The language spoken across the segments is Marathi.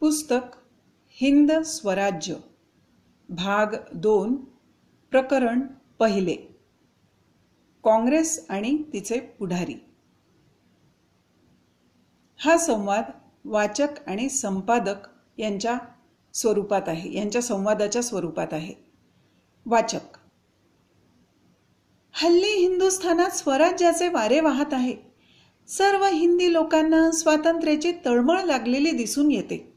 पुस्तक हिंद स्वराज्य भाग दोन प्रकरण पहिले. काँग्रेस आणि तिचे पुढारी. हा संवाद वाचक आणि संपादक यांच्या स्वरूपात आहे यांच्या संवादाच्या स्वरूपात आहे. वाचक. हल्ली हिंदुस्थानात स्वराज्याचे वारे वाहत आहे. सर्व हिंदी लोकांना स्वातंत्र्याची तळमळ लागलेली दिसून येते.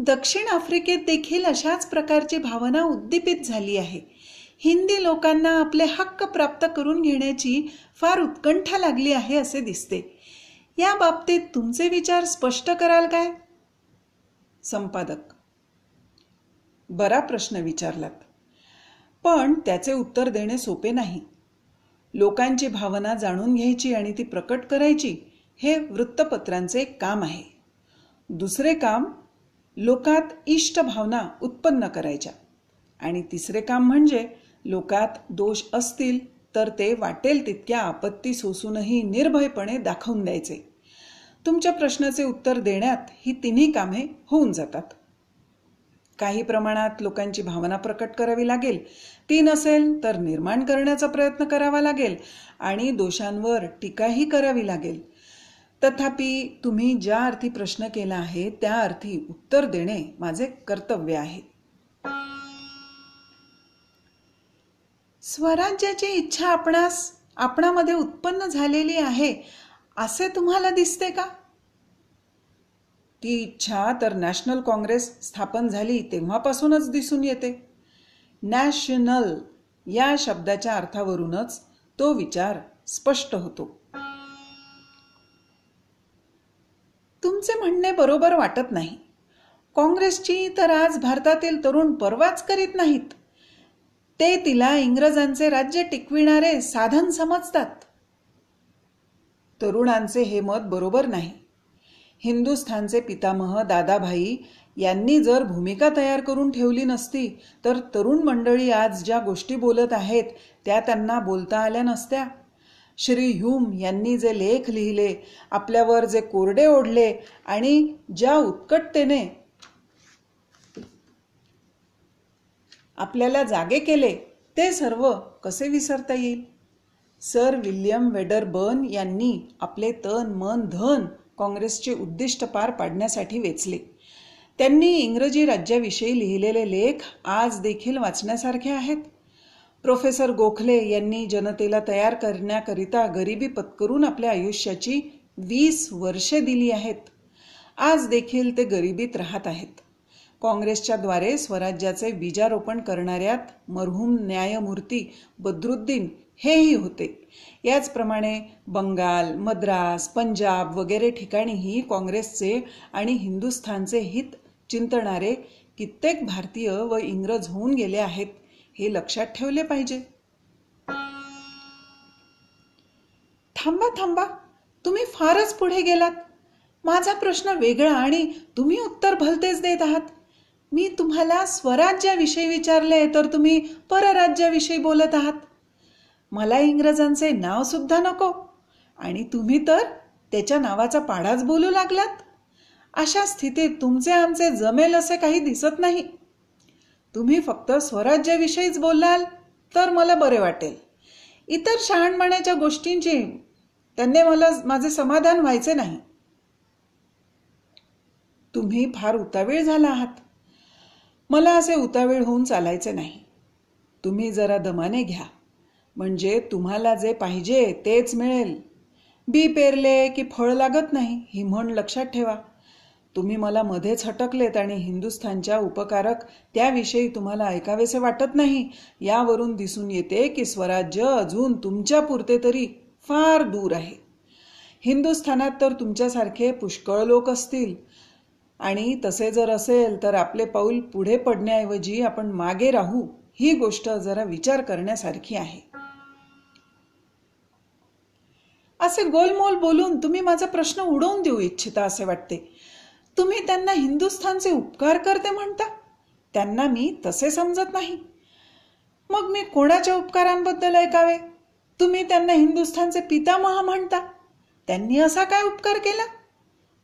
दक्षिण आफ्रिकेत देखील अशाच प्रकारची भावना उद्दीपित झाली आहे. हिंदी लोकांना आपले हक्क प्राप्त करून घेण्याची फार उत्कंठा लागली आहे असे दिसते. या बाबतीत तुमचे विचार स्पष्ट कराल काय? संपादक. बरा प्रश्न विचारलात. पण त्याचे उत्तर देणे सोपे नाही. लोकांची भावना जाणून घ्यायची आणि ती प्रकट करायची हे वृत्तपत्रांचे काम आहे. दुसरे काम लोकात इष्ट भावना उत्पन्न करायच्या. आणि तिसरे काम म्हणजे लोकात दोष असतील तर ते वाटेल तितक्या आपत्ती सोसूनही निर्भयपणे दाखवून द्यायचे. तुमच्या प्रश्नाचे उत्तर देण्यात ही तिन्ही कामे होऊन जातात. काही प्रमाणात लोकांची भावना प्रकट करावी लागेल. ती नसेल तर निर्माण करण्याचा प्रयत्न करावा लागेल. आणि दोषांवर टीकाही करावी लागेल. तथापि तुम्ही ज्या अर्थी प्रश्न केला आहे त्या अर्थी उत्तर देणे माझे कर्तव्य आहे. स्वराज्याची इच्छा आपणास आपणामध्ये उत्पन्न झालेली आहे असे तुम्हाला दिसते का? ती इच्छा तर नॅशनल काँग्रेस स्थापन झाली तेव्हापासूनच दिसून येते. नॅशनल या शब्दाच्या अर्थावरूनच तो विचार स्पष्ट होतो. तुमचे म्हणणे बरोबर वाटत नाही. काँग्रेसची तर आज भारतातील तरुण परवाच करीत नाहीत. ते तिला इंग्रजांचे राज्य टिकविणारे साधन समजतात. तरुणांचे हे मत बरोबर नाही. हिंदुस्थानचे पितामह दादाभाई यांनी जर भूमिका तयार करून ठेवली नसती तर तरुण मंडळी आज ज्या गोष्टी बोलत आहेत त्या त्यांना बोलता आल्या नसत्या. श्री ह्यूम यांनी जे लेख लिहिले आपल्यावर जे कोरडे ओढले आणि ज्या उत्कटतेने आपल्याला जागे केले ते सर्व कसे विसरता येईल? सर विल्यम वेडरबर्न यांनी आपले तन मन धन काँग्रेसचे उद्दिष्ट पार पाडण्यासाठी वेचले. त्यांनी इंग्रजी राज्याविषयी लिहिलेले लेख आज देखील वाचण्यासारखे आहेत. प्रोफेसर गोखले यांनी जनतेला तयार करण्याकरिता गरिबी पत्करून आपल्या आयुष्याची वीस वर्षे दिली आहेत. आज देखील ते गरिबीत राहत आहेत. काँग्रेसच्या द्वारे स्वराज्याचे बीजारोपण करणाऱ्यात मरहूम न्यायमूर्ती बद्रुद्दीन हेही होते. याचप्रमाणे बंगाल मद्रास पंजाब वगैरे ठिकाणीही काँग्रेसचे आणि हिंदुस्थानचे हित चिंतणारे कित्येक भारतीय व इंग्रज होऊन गेले आहेत. हे लक्षात ठेवले पाहिजे. थांबा थांबा. तुम्ही फारच पुढे गेलात. माझा प्रश्न वेगळा आणि तुम्ही उत्तर भलतेच देत आहात. मी तुम्हाला स्वराज्याविषयी विचारले तर तुम्ही परराज्याविषयी बोलत आहात. मला इंग्रजांचे नाव सुद्धा नको. आणि तुम्ही तर त्याच्या नावाचा पाडाच बोलू लागलात. अशा स्थितीत तुमचे आमचे जमेल असे काही दिसत नाही. तुम्ही फक्त स्वराज्याविषयीच बोलाल तर मला बरे वाटेल. इतर शहाणपणाच्या गोष्टींची त्यांनी मला माझे समाधान व्हायचे नाही. तुम्ही फार उतावीळ झाला आहात. मला असे उतावीळ होऊन चालायचे नाही. तुम्ही जरा दमाने घ्या. म्हणजे तुम्हाला जे पाहिजे तेच मिळेल. बी पेरले की फळ लागत नाही ही म्हण लक्षात ठेवा. तुम्ही मला मध्येच हटकलेत आणि हिंदुस्थानच्या उपकारक त्याविषयी तुम्हाला ऐकावेसे वाटत नाही. यावरून दिसून येते की स्वराज्य अजून तुमच्या पुरते तरी फार दूर आहे. हिंदुस्थानात तर तुमच्यासारखे पुष्कळ लोक असतील. आणि तसे जर असेल तर आपले पाऊल पुढे पडण्याऐवजी आपण मागे राहू ही गोष्ट जरा विचार करण्यासारखी आहे. असे गोलमोल बोलून तुम्ही माझा प्रश्न उडवून देऊ इच्छिता असे वाटते. तुम्ही त्यांना हिंदुस्थानचे उपकार करते म्हणता? त्यांना मी तसे समजत नाही. मग मी कोणाच्या उपकारांबद्दल ऐकावे? तुम्ही त्यांना हिंदुस्थानचे पितामहा म्हणता? त्यांनी असा काय उपकार केला?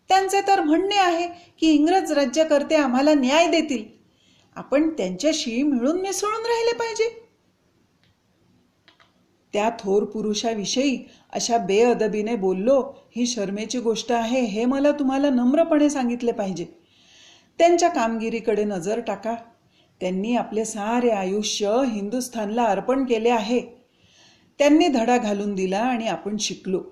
त्यांचे तर म्हणणे आहे की इंग्रज राज्यकर्ते आम्हाला न्याय देतील. आपण त्यांच्याशी मिळून मिसळून राहिले पाहिजे. त्या थोर पुरुषाविषयी अशा बेअदबीने बोललो ही शर्मेची गोष्ट आहे हे मला तुम्हाला नम्रपणे सांगितले पाहिजे. त्यांच्या कामगिरीकडे नजर टाका. त्यांनी आपले सारे आयुष्य हिंदुस्थानला अर्पण केले आहे. त्यांनी धडा घालून दिला आणि आपण शिकलो.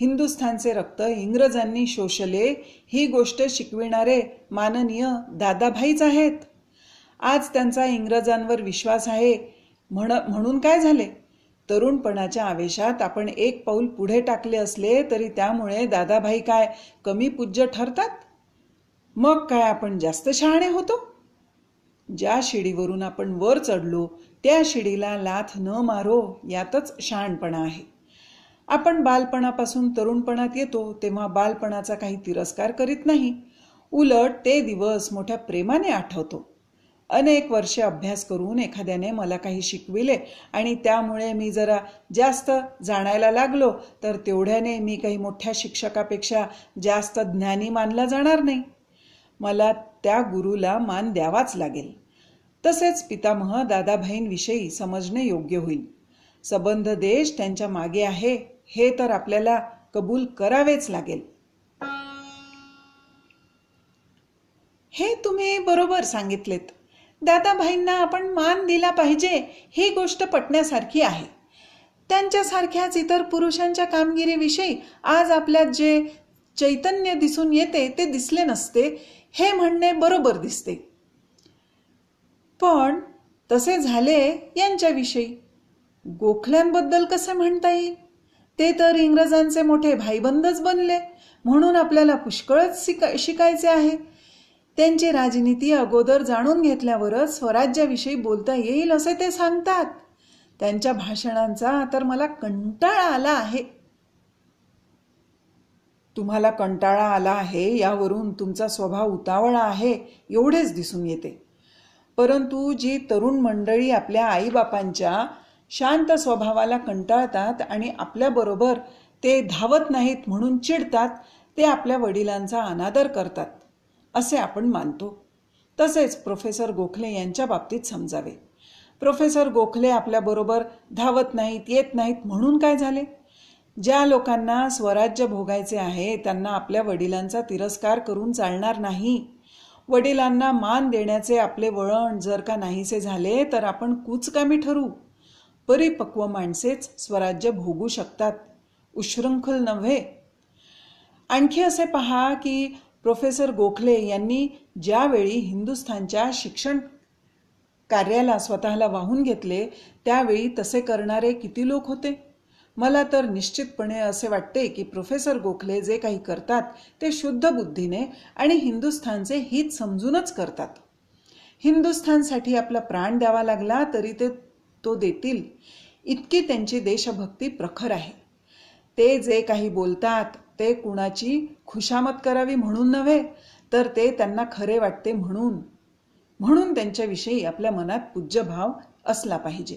हिंदुस्थानचे रक्त इंग्रजांनी शोषले ही गोष्ट शिकविणारे माननीय दादाभाईच आहेत. आज त्यांचा इंग्रजांवर विश्वास आहे. म्हण म्हणून काय झाले? तरुणपणाच्या आवेशात आपण एक पाऊल पुढे टाकले असले तरी त्यामुळे दादाभाई काय कमी पूज्य ठरतात? मग काय आपण जास्त शहाणे होतो? ज्या शिडीवरून आपण वर चढलो त्या शिडीला लाथ न मारो यातच शहाणपणा आहे. आपण बालपणापासून तरुणपणात येतो तेव्हा बालपणाचा काही तिरस्कार करीत नाही. उलट ते दिवस मोठ्या प्रेमाने आठवतो. अनेक वर्षे अभ्यास करून एखाद्याने मला काही शिकविले आणि त्यामुळे मी जरा जास्त जाणायला लागलो तर तेवढ्याने मी काही मोठ्या शिक्षकापेक्षा जास्त ज्ञानी मानला जाणार नाही. मला त्या गुरुला मान द्यावाच लागेल. तसेच पितामह दादाभाईंविषयी समजणे योग्य होईल. सबंध देश त्यांच्या मागे आहे हे तर आपल्याला कबूल करावेच लागेल. हे तुम्ही बरोबर सांगितलेत. दादाभाईंना आपण मान दिला पाहिजे ही गोष्ट पटण्यासारखी आहे. त्यांच्यासारख्याच इतर पुरुषांच्या कामगिरीविषयी आज आपल्यात जे चैतन्य दिसून येते ते दिसले नसते हे म्हणणे बरोबर दिसते. पण तसे झाले यांच्याविषयी. गोखल्यांबद्दल कसे म्हणता येईल? ते तर इंग्रजांचे मोठे भाईबंदच बनले म्हणून आपल्याला पुष्कळच शिकायचे आहे. त्यांची राजनीती अगोदर जाणून घेतल्यावरच स्वराज्याविषयी बोलता येईल असे ते सांगतात. त्यांच्या भाषणांचा तर मला कंटाळा आला आहे. तुम्हाला कंटाळा आला आहे यावरून तुमचा स्वभाव उतावळा आहे एवढेच दिसून येते. परंतु जी तरुण मंडळी आपल्या आईबापांच्या शांत स्वभावाला कंटाळतात आणि आपल्याबरोबर ते धावत नाहीत म्हणून चिडतात ते आपल्या वडिलांचा अनादर करतात. असे आपण मानतो. तसेच प्रोफेसर गोखले यांच्या बाबतीत समजावे. प्रोफेसर गोखले आपल्याबरोबर धावत नाहीत येत नाहीत म्हणून काय झाले? ज्या लोकांना स्वराज्य भोगायचे आहे त्यांना आपल्या वडिलांचा तिरस्कार करून चालणार नाही. वडिलांना मान देण्याचे आपले वळण जर का नाहीसे झाले तर आपण कुचकामी ठरू. परिपक्व माणसेच स्वराज्य भोगू शकतात. उशृंखल नव्हे. आणखी असे पहा की प्रोफेसर गोखले यांनी ज्यावेळी हिंदुस्थानच्या शिक्षण कार्याला स्वतःला वाहून घेतले त्यावेळी तसे करणारे किती लोक होते? मला तर निश्चितपणे असे वाटते की प्रोफेसर गोखले जे काही करतात ते शुद्ध बुद्धीने आणि हिंदुस्थानचे हित समजूनच करतात. हिंदुस्थानसाठी आपला प्राण द्यावा लागला तरी ते तो देतील. इतकी त्यांची देशभक्ती प्रखर आहे. ते जे काही बोलतात ते कुणाची खुशामत करावी म्हणून नव्हे तर ते त्यांना खरे वाटते म्हणून. म्हणून त्यांच्याविषयी आपल्या मनात पूज्यभाव असला पाहिजे.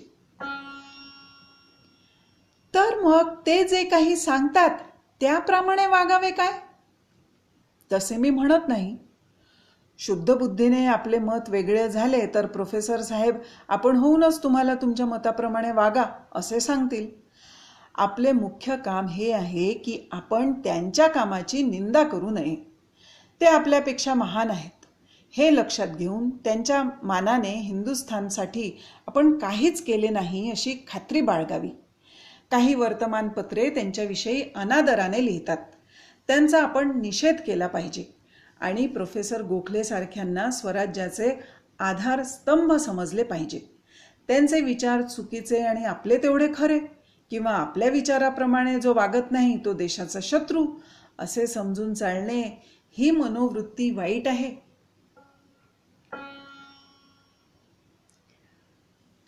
तर मग ते जे काही सांगतात त्याप्रमाणे वागावे काय? तसे मी म्हणत नाही. शुद्ध बुद्धीने आपले मत वेगळे झाले तर प्रोफेसर साहेब आपण होऊनच तुम्हाला तुमच्या मताप्रमाणे वागा असे सांगतील. आपले मुख्य काम हे आहे की आपण त्यांच्या कामाची निंदा करू नये. ते आपल्यापेक्षा महान आहेत. हे लक्षात घेऊन त्यांच्या मानाने हिंदुस्थानसाठी आपण काहीच केले नाही अशी खात्री बाळगावी. काही वर्तमानपत्रे त्यांच्याविषयी अनादराने लिहितात. त्यांचा आपण निषेध केला पाहिजे. आणि प्रोफेसर गोखलेसारख्यांना स्वराज्याचे स्वराज्याचे आधारस्तंभ समजले पाहिजे. त्यांचे विचार चुकीचे आणि आपले तेवढे खरे. किंवा आपल्या विचाराप्रमाणे जो वागत नाही तो देशाचा शत्रू असे समजून चालणे ही मनोवृत्ती वाईट आहे.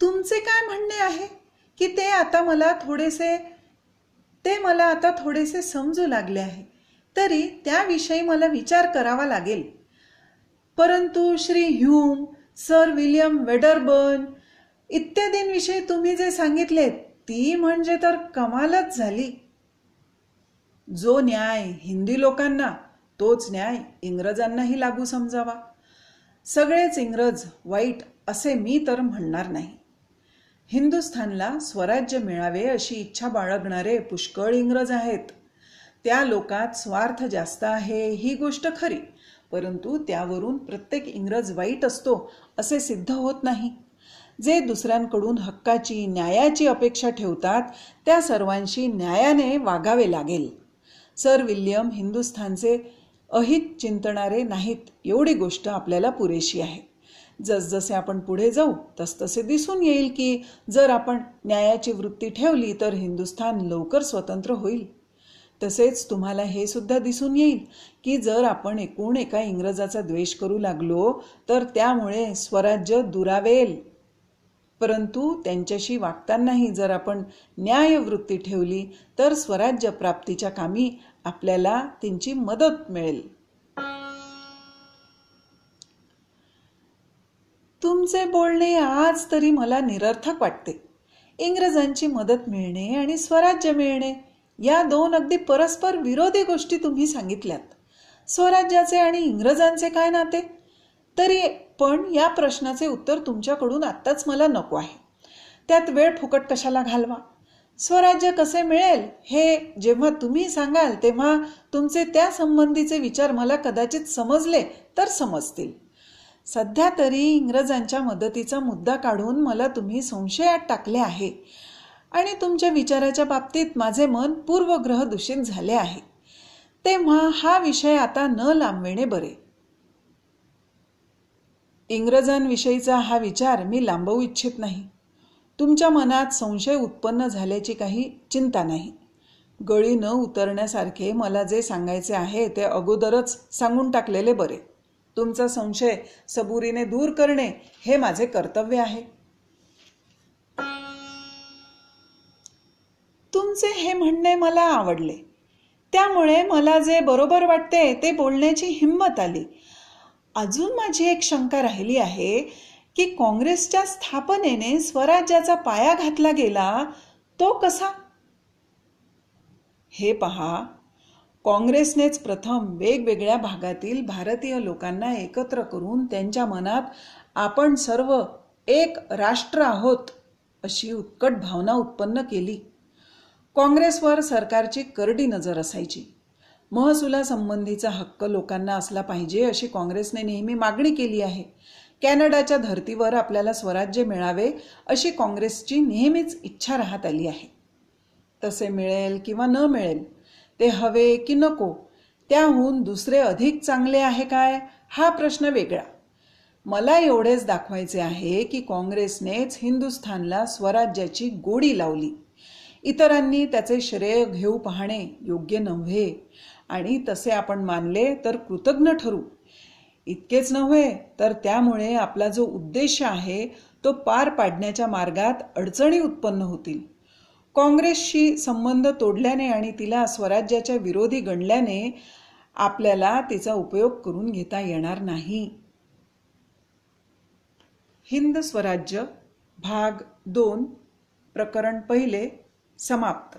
तुमचे काय म्हणणे आहे की ते आता मला थोडेसे ते मला आता थोडेसे समजू लागले आहे तरी त्याविषयी मला विचार करावा लागेल. परंतु Shri Hume sir William Wedderburn इत्यादींविषयी तुम्ही जे सांगितलेत ती म्हणजे तर कमालच झाली. जो न्याय हिंदी लोकांना तोच न्याय इंग्रजांनाही लागू समजावा. सगळेच इंग्रज वाईट असे मी तर म्हणणार नाही. हिंदुस्थानला स्वराज्य मिळावे अशी इच्छा बाळगणारे पुष्कळ इंग्रज आहेत. त्या लोकात स्वार्थ जास्त आहे ही गोष्ट खरी परंतु त्यावरून प्रत्येक इंग्रज वाईट असतो असे सिद्ध होत नाही. जे दुसऱ्यांकडून हक्काची न्यायाची अपेक्षा ठेवतात त्या सर्वांशी न्यायाने वागावे लागेल. सर विल्यम हिंदुस्थानचे अहित चिंतणारे नाहीत एवढी गोष्ट आपल्याला पुरेशी आहे. जसजसे आपण पुढे जाऊ तसतसे दिसून येईल की जर आपण न्यायाची वृत्ती ठेवली तर हिंदुस्थान लवकर स्वतंत्र होईल. तसेच तुम्हाला हे सुद्धा दिसून येईल की जर आपण एकूण एका इंग्रजाचा द्वेष करू लागलो तर त्यामुळे स्वराज्य दुरावेल. परंतु त्यांच्याशी वागतानाही जर आपण न्यायवृत्ती ठेवली तर स्वराज्य प्राप्तीच्या कामी आपल्याला त्यांची मदत मिळेल. तुमचे बोलणे आज तरी मला निरर्थक वाटते. इंग्रजांची मदत मिळणे आणि स्वराज्य मिळणे या दोन अगदी परस्पर विरोधी गोष्टी तुम्ही सांगितल्यात. स्वराज्याचे आणि इंग्रजांचे काय नाते? तरी पण या प्रश्नाचे उत्तर तुमच्याकडून आत्ताच मला नको आहे. त्यात वेळ फुकट कशाला घालवा? स्वराज्य कसे मिळेल हे जेव्हा तुम्ही सांगाल तेव्हा तुमचे त्या संबंधीचे विचार मला कदाचित समजले तर समजतील. सध्या तरी इंग्रजांच्या मदतीचा मुद्दा काढून मला तुम्ही संशयात टाकले आहे आणि तुमच्या विचाराच्या बाबतीत माझे मन पूर्वग्रह दूषित झाले आहे. तेव्हा हा विषय आता न लांबविणे बरे. इंग्रजांविषयीचा हा विचार मी लांबवू इच्छित नाही. तुमच्या मनात संशय उत्पन्न झाल्याची काही चिंता नाही. गळी न उतरण्यासारखे मला जे सांगायचे आहे ते अगोदरच सांगून टाकलेले बरे. तुमचा संशय सबुरीने दूर करणे हे माझे कर्तव्य आहे. तुमचे हे म्हणणे मला आवडले. त्यामुळे मला जे बरोबर वाटते ते बोलण्याची हिंमत आली. अजून माझी एक शंका राहिली आहे की काँग्रेसच्या स्थापनेने स्वराज्याचा पाया घातला गेला तो कसा? हे पहा काँग्रेसनेच प्रथम वेगवेगळ्या भागातील भारतीय लोकांना एकत्र करून त्यांच्या मनात आपण सर्व एक राष्ट्र आहोत अशी उत्कट भावना उत्पन्न केली. काँग्रेसवर सरकारची करडी नजर असायची. महसुलासंबंधीचा हक्क लोकांना असला पाहिजे अशी काँग्रेसने नेहमी मागणी केली आहे. कॅनडाच्या धर्तीवर आपल्याला स्वराज्य मिळावे अशी काँग्रेसची नेहमीच इच्छा राहत आली आहे. तसे मिळेल किंवा न मिळेल ते हवे की नको त्याहून दुसरे अधिक चांगले आहे काय हा प्रश्न वेगळा. मला एवढेच दाखवायचे आहे की काँग्रेसनेच हिंदुस्थानला स्वराज्याची गोडी लावली. इतरांनी त्याचे श्रेय घेऊ पाहणे योग्य नव्हे. आणि तसे आपण मानले तर कृतज्ञ ठरू. इतकेच नव्हे तर त्यामुळे आपला जो उद्देश आहे तो पार पाडण्याच्या मार्गात अडचणी उत्पन्न होतील. काँग्रेसशी संबंध तोडल्याने आणि तिला स्वराज्याच्या विरोधी गणल्याने आपल्याला तिचा उपयोग करून घेता येणार नाही. हिंद स्वराज्य भाग दोन प्रकरण पहिले समाप्त.